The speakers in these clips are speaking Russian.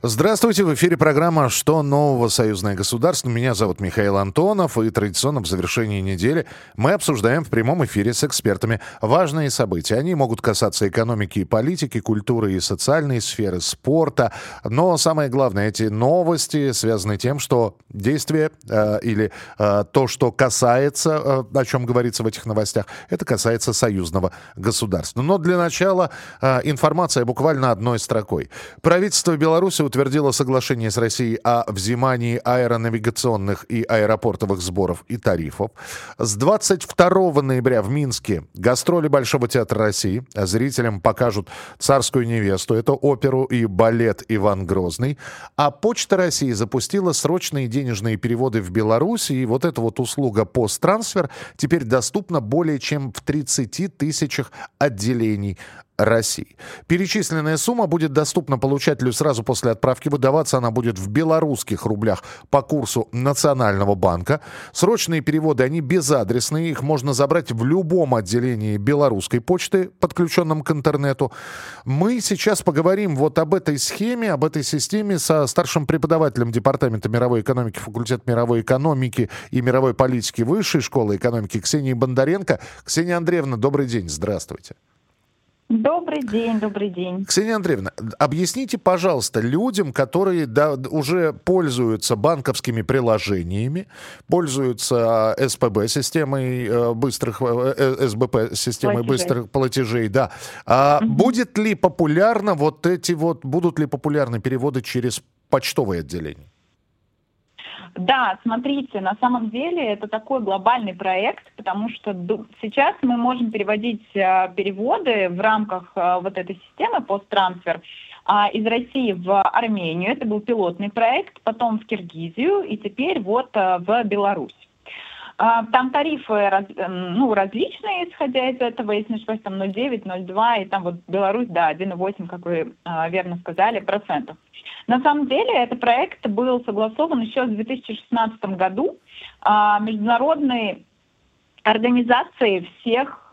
Здравствуйте, в эфире программа «Что нового? Союзное государство». Меня зовут Михаил Антонов, и традиционно в завершении недели мы обсуждаем в прямом эфире с экспертами важные события. Они могут касаться экономики и политики, культуры и социальной сферы, спорта. Но самое главное, эти новости связаны тем, что действие э, или э, то, что касается, э, о чем говорится в этих новостях, это касается союзного государства. Но для начала э, информация буквально одной строкой. Правительство Беларуси утвердила соглашение с Россией о взимании аэронавигационных и аэропортовых сборов и тарифов. С 22 ноября в Минске гастроли Большого театра России. Зрителям покажут «Царскую невесту». Это оперу и балет «Иван Грозный». А Почта России запустила срочные денежные переводы в Беларусь. И вот эта вот услуга посттрансфер теперь доступна более чем в 30 тысячах отделений России. Перечисленная сумма будет доступна получателю сразу после отправки. Выдаваться она будет в белорусских рублях по курсу Национального банка. Срочные переводы, они безадресные. Их можно забрать в любом отделении белорусской почты, подключенном к интернету. Мы сейчас поговорим вот об этой схеме, об этой системе со старшим преподавателем Департамента мировой экономики, факультет мировой экономики и мировой политики Высшей школы экономики Ксенией Бондаренко. Ксения Андреевна, добрый день, здравствуйте. Добрый день, добрый день. Ксения Андреевна, объясните, пожалуйста, людям, которые да, уже пользуются банковскими приложениями, пользуются а, СПБ системой э, быстрых, э, э, СБП системой платежей. быстрых платежей, да, а угу. будет ли популярно вот эти вот, будут ли популярны переводы через почтовые отделения? Да, смотрите, на самом деле это такой глобальный проект, потому что сейчас мы можем переводить э, переводы в рамках э, вот этой системы посттрансфер а, из России в Армению. Это был пилотный проект, потом в Киргизию и теперь вот э, в Беларусь. А, там тарифы раз, ну, различные, исходя из этого, если не ошибаюсь, там 0,9, 0,2, и там вот Беларусь, да, 1,8, как вы а, верно сказали, процентов. На самом деле, этот проект был согласован еще в 2016 году а, международной организацией всех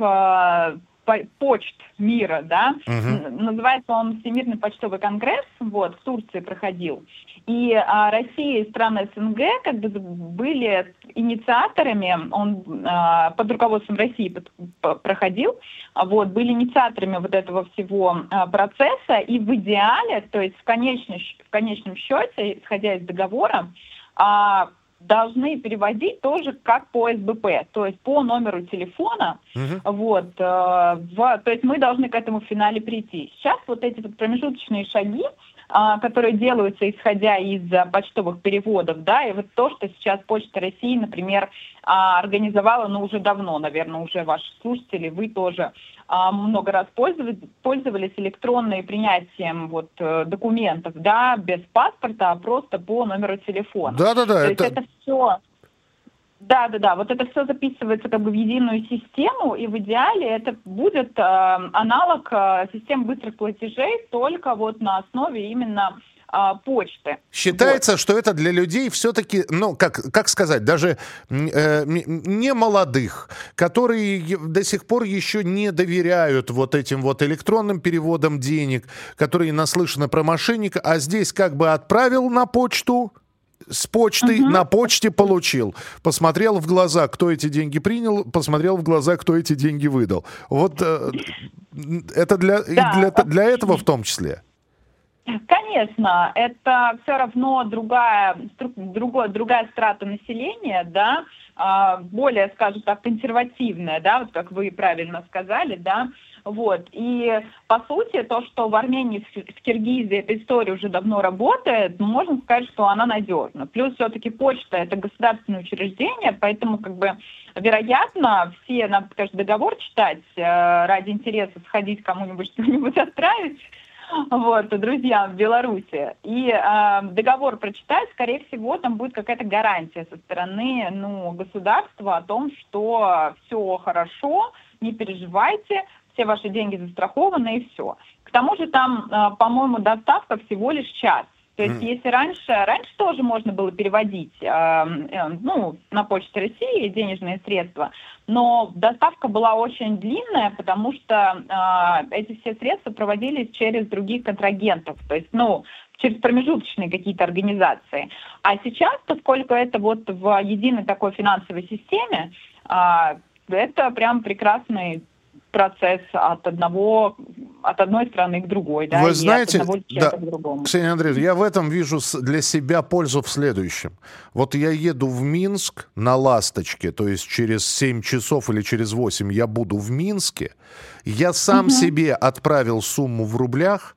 почт мира, да, угу. называется он Всемирный почтовый конгресс, вот, в Турции проходил. И а, Россия и страны СНГ как бы были инициаторами, он а, под руководством России под, по, проходил, вот, были инициаторами вот этого всего а, процесса, и в идеале, то есть в конечном, в конечном счете, исходя из договора, а, должны переводить тоже как по СБП, то есть по номеру телефона. Uh-huh. Вот, э, в, то есть мы должны к этому в финале прийти. Сейчас вот эти вот промежуточные шаги, которые делаются исходя из почтовых переводов, да, и вот то, что сейчас Почта России, например, а, организовала, ну, уже давно, наверное, уже ваши слушатели, вы тоже а, много раз пользовались, электронной принятием вот э, документов, да, без паспорта, а просто по номеру телефона. Да-да-да. То это... это все да, да, да. Вот это все записывается как бы в единую систему, и в идеале это будет э, аналог э, системы быстрых платежей, только вот на основе именно э, почты. Считается, вот. что это для людей все-таки, ну, как, как сказать, даже э, не молодых, которые до сих пор еще не доверяют вот этим вот электронным переводам денег, которые наслышаны про мошенника, а здесь как бы отправил на почту, с почты угу. на почте получил. Посмотрел в глаза, кто эти деньги принял, посмотрел в глаза, кто эти деньги выдал. Вот э, это для, да. для, для этого в том числе. Конечно, это все равно другая, другой, другая страта населения, да, а, более, скажем так, консервативная, да, вот как вы правильно сказали, да, вот. И, по сути, то, что в Армении, в Киргизии эта история уже давно работает, ну, можно сказать, что она надежна. Плюс все-таки почта – это государственное учреждение, поэтому, как бы, вероятно, все, надо, конечно, договор читать э, ради интереса сходить кому-нибудь что-нибудь отправить, вот, друзьям в Беларуси. И э, договор прочитать, скорее всего, там будет какая-то гарантия со стороны ну, государства о том, что все хорошо, не переживайте, все ваши деньги застрахованы и все. К тому же там, э, по-моему, доставка всего лишь час. То есть, mm. если раньше, раньше тоже можно было переводить, э, э, ну, на почту России денежные средства, но доставка была очень длинная, потому что э, эти все средства проводились через других контрагентов, то есть, ну, через промежуточные какие-то организации. А сейчас, поскольку это вот в единой такой финансовой системе, э, это прям прекрасный процесс от одного от одной страны к другой, да, Вы знаете, да, к другому. Ксения Андреевна, я в этом вижу для себя пользу в следующем. Вот я еду в Минск на «Ласточке», то есть через 7 часов или через 8 я буду в Минске. Я сам угу. себе отправил сумму в рублях,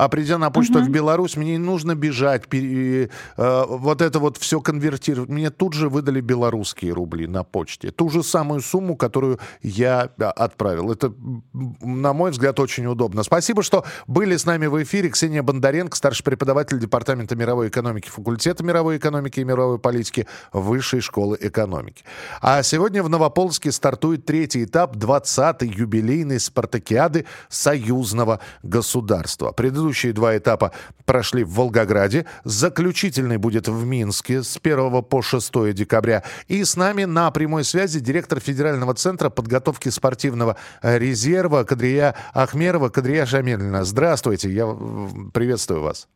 а придя на почту угу. в Беларусь, мне не нужно бежать, пере, э, вот это вот все конвертировать. Мне тут же выдали белорусские рубли на почте. Ту же самую сумму, которую я отправил. Это, на мой взгляд, очень удобно. Спасибо, что были с нами в эфире. Ксения Бондаренко, старший преподаватель Департамента мировой экономики факультета мировой экономики и мировой политики Высшей школы экономики. А сегодня в Новополске стартует третий этап 20-й юбилейной спартакиады союзного государства. Предыдущий Предыдущие два этапа прошли в Волгограде. Заключительный будет в Минске с 1 по 6 декабря. И с нами на прямой связи директор Федерального центра подготовки спортивного резерва Кадрия Ахмерова. Кадрия Шамильевна, здравствуйте, я приветствую вас.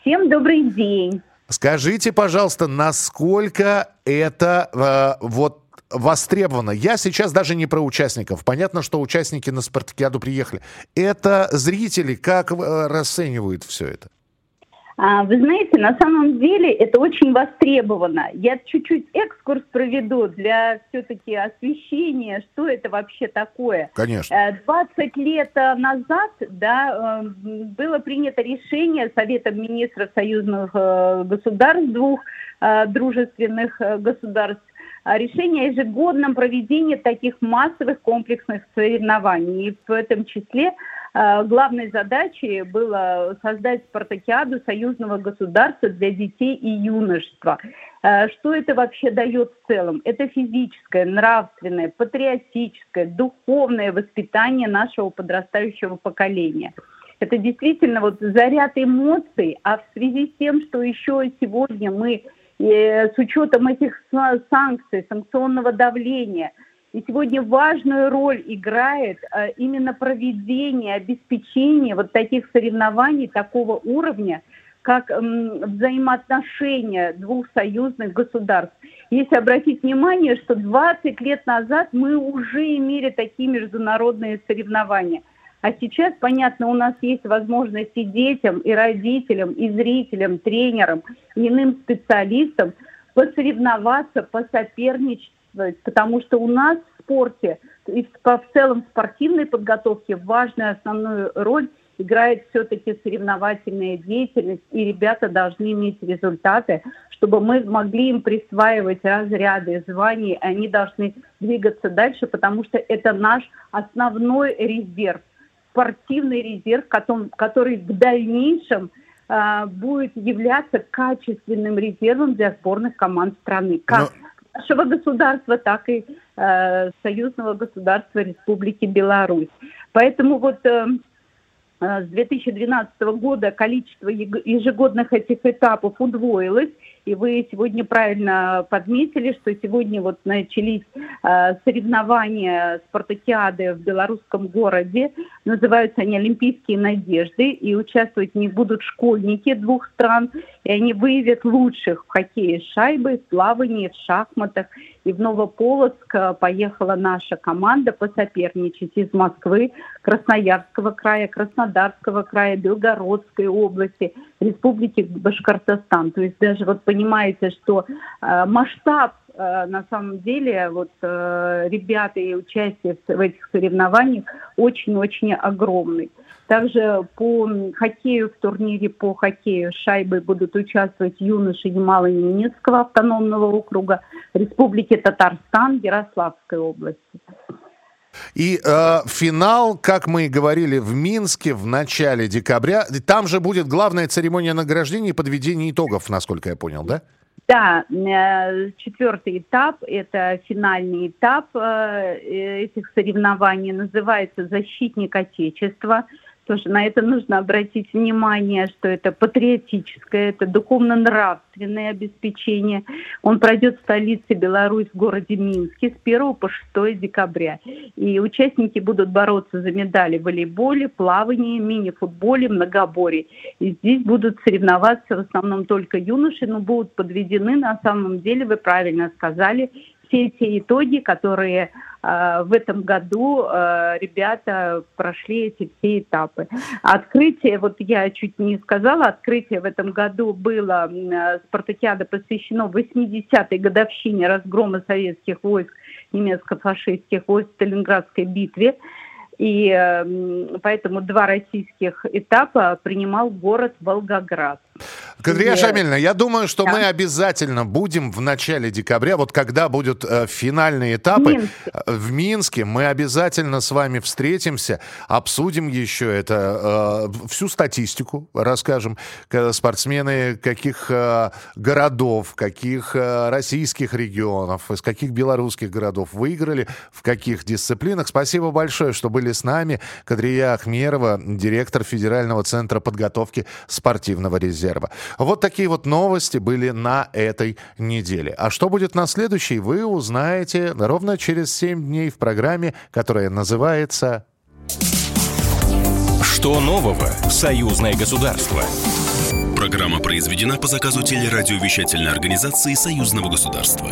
Всем добрый день. Скажите, пожалуйста, насколько это э, вот востребовано. Я сейчас даже не про участников. Понятно, что участники на спартакиаду приехали. Это зрители как э, расценивают все это? А, вы знаете, на самом деле это очень востребовано. Я чуть-чуть экскурс проведу для все-таки освещения, что это вообще такое. Конечно. 20 э, лет назад да, было принято решение Советом министров союзных э, государств, двух дружественных государств, решение о ежегодном проведении таких массовых комплексных соревнований. И в этом числе э, главной задачей было создать спартакиаду союзного государства для детей и юношества. Э, что это вообще дает в целом? Это физическое, нравственное, патриотическое, духовное воспитание нашего подрастающего поколения. Это действительно вот заряд эмоций, а в связи с тем, что еще сегодня мы с учетом этих санкций, санкционного давления. И сегодня важную роль играет э, именно проведение, обеспечение вот таких соревнований такого уровня, как взаимоотношения двух союзных государств. Если обратить внимание, что 20 лет назад мы уже имели такие международные соревнования – а сейчас, понятно, у нас есть возможность и детям, и родителям, и зрителям, тренерам, иным специалистам посоревноваться, посоперничать, потому что у нас в спорте и в целом в спортивной подготовке важную основную роль играет все-таки соревновательная деятельность, и ребята должны иметь результаты, чтобы мы могли им присваивать разряды, звания, и они должны двигаться дальше, потому что это наш основной резерв спортивный резерв, который в дальнейшем а, будет являться качественным резервом для сборных команд страны. Как Но... нашего государства, так и э, союзного государства Республики Беларусь. Поэтому вот э, с 2012 года количество ежегодных этих этапов удвоилось, и вы сегодня правильно подметили, что сегодня вот начались э, соревнования спартакиады в белорусском городе. Называются они «Олимпийские надежды», и участвовать в них будут школьники двух стран, и они выявят лучших в хоккее с шайбой, в плавании, в шахматах. И в Новополоцк э, поехала наша команда посоперничать из Москвы, Красноярского края, Краснодарского края, Белгородской области, Республики Башкортостан. То есть даже вот понимаете, что э, масштаб э, на самом деле вот э, ребята и участие в, этих соревнованиях очень-очень огромный. Также по хоккею в турнире по хоккею шайбы будут участвовать юноши Ямало-Ненецкого автономного округа Республики Татарстан Ярославской области. И э, финал, как мы и говорили, в Минске в начале декабря. Там же будет главная церемония награждения и подведения итогов, насколько я понял, да? Да, э, четвертый этап, это финальный этап э, этих соревнований, называется «Защитник Отечества». Тоже на это нужно обратить внимание, что это патриотическое, это духовно-нравственное обеспечение. Он пройдет в столице Беларусь в городе Минске с 1 по 6 декабря. И участники будут бороться за медали в волейболе, плавании, мини-футболе, многоборе. И здесь будут соревноваться в основном только юноши, но будут подведены, на самом деле, вы правильно сказали, все те итоги, которые в этом году э, ребята прошли эти все этапы. Открытие, вот я чуть не сказала, открытие в этом году было, спартакиада посвящено 80-й годовщине разгрома советских войск, немецко-фашистских войск в Сталинградской битве. И поэтому два российских этапа принимал город Волгоград. Кадрия Шамильевна, я думаю, что да. мы обязательно будем в начале декабря, вот когда будут э, финальные этапы Минске. Э, в Минске, мы обязательно с вами встретимся, обсудим еще это, э, всю статистику расскажем, спортсмены каких э, городов, каких э, российских регионов, из каких белорусских городов выиграли, в каких дисциплинах. Спасибо большое, что были с нами. Кадрия Ахмерова, директор Федерального центра подготовки спортивного резерва. Вот такие вот новости были на этой неделе. А что будет на следующей, вы узнаете ровно через 7 дней в программе, которая называется «Что нового? Союзное государство». Программа произведена по заказу телерадиовещательной организации Союзного государства.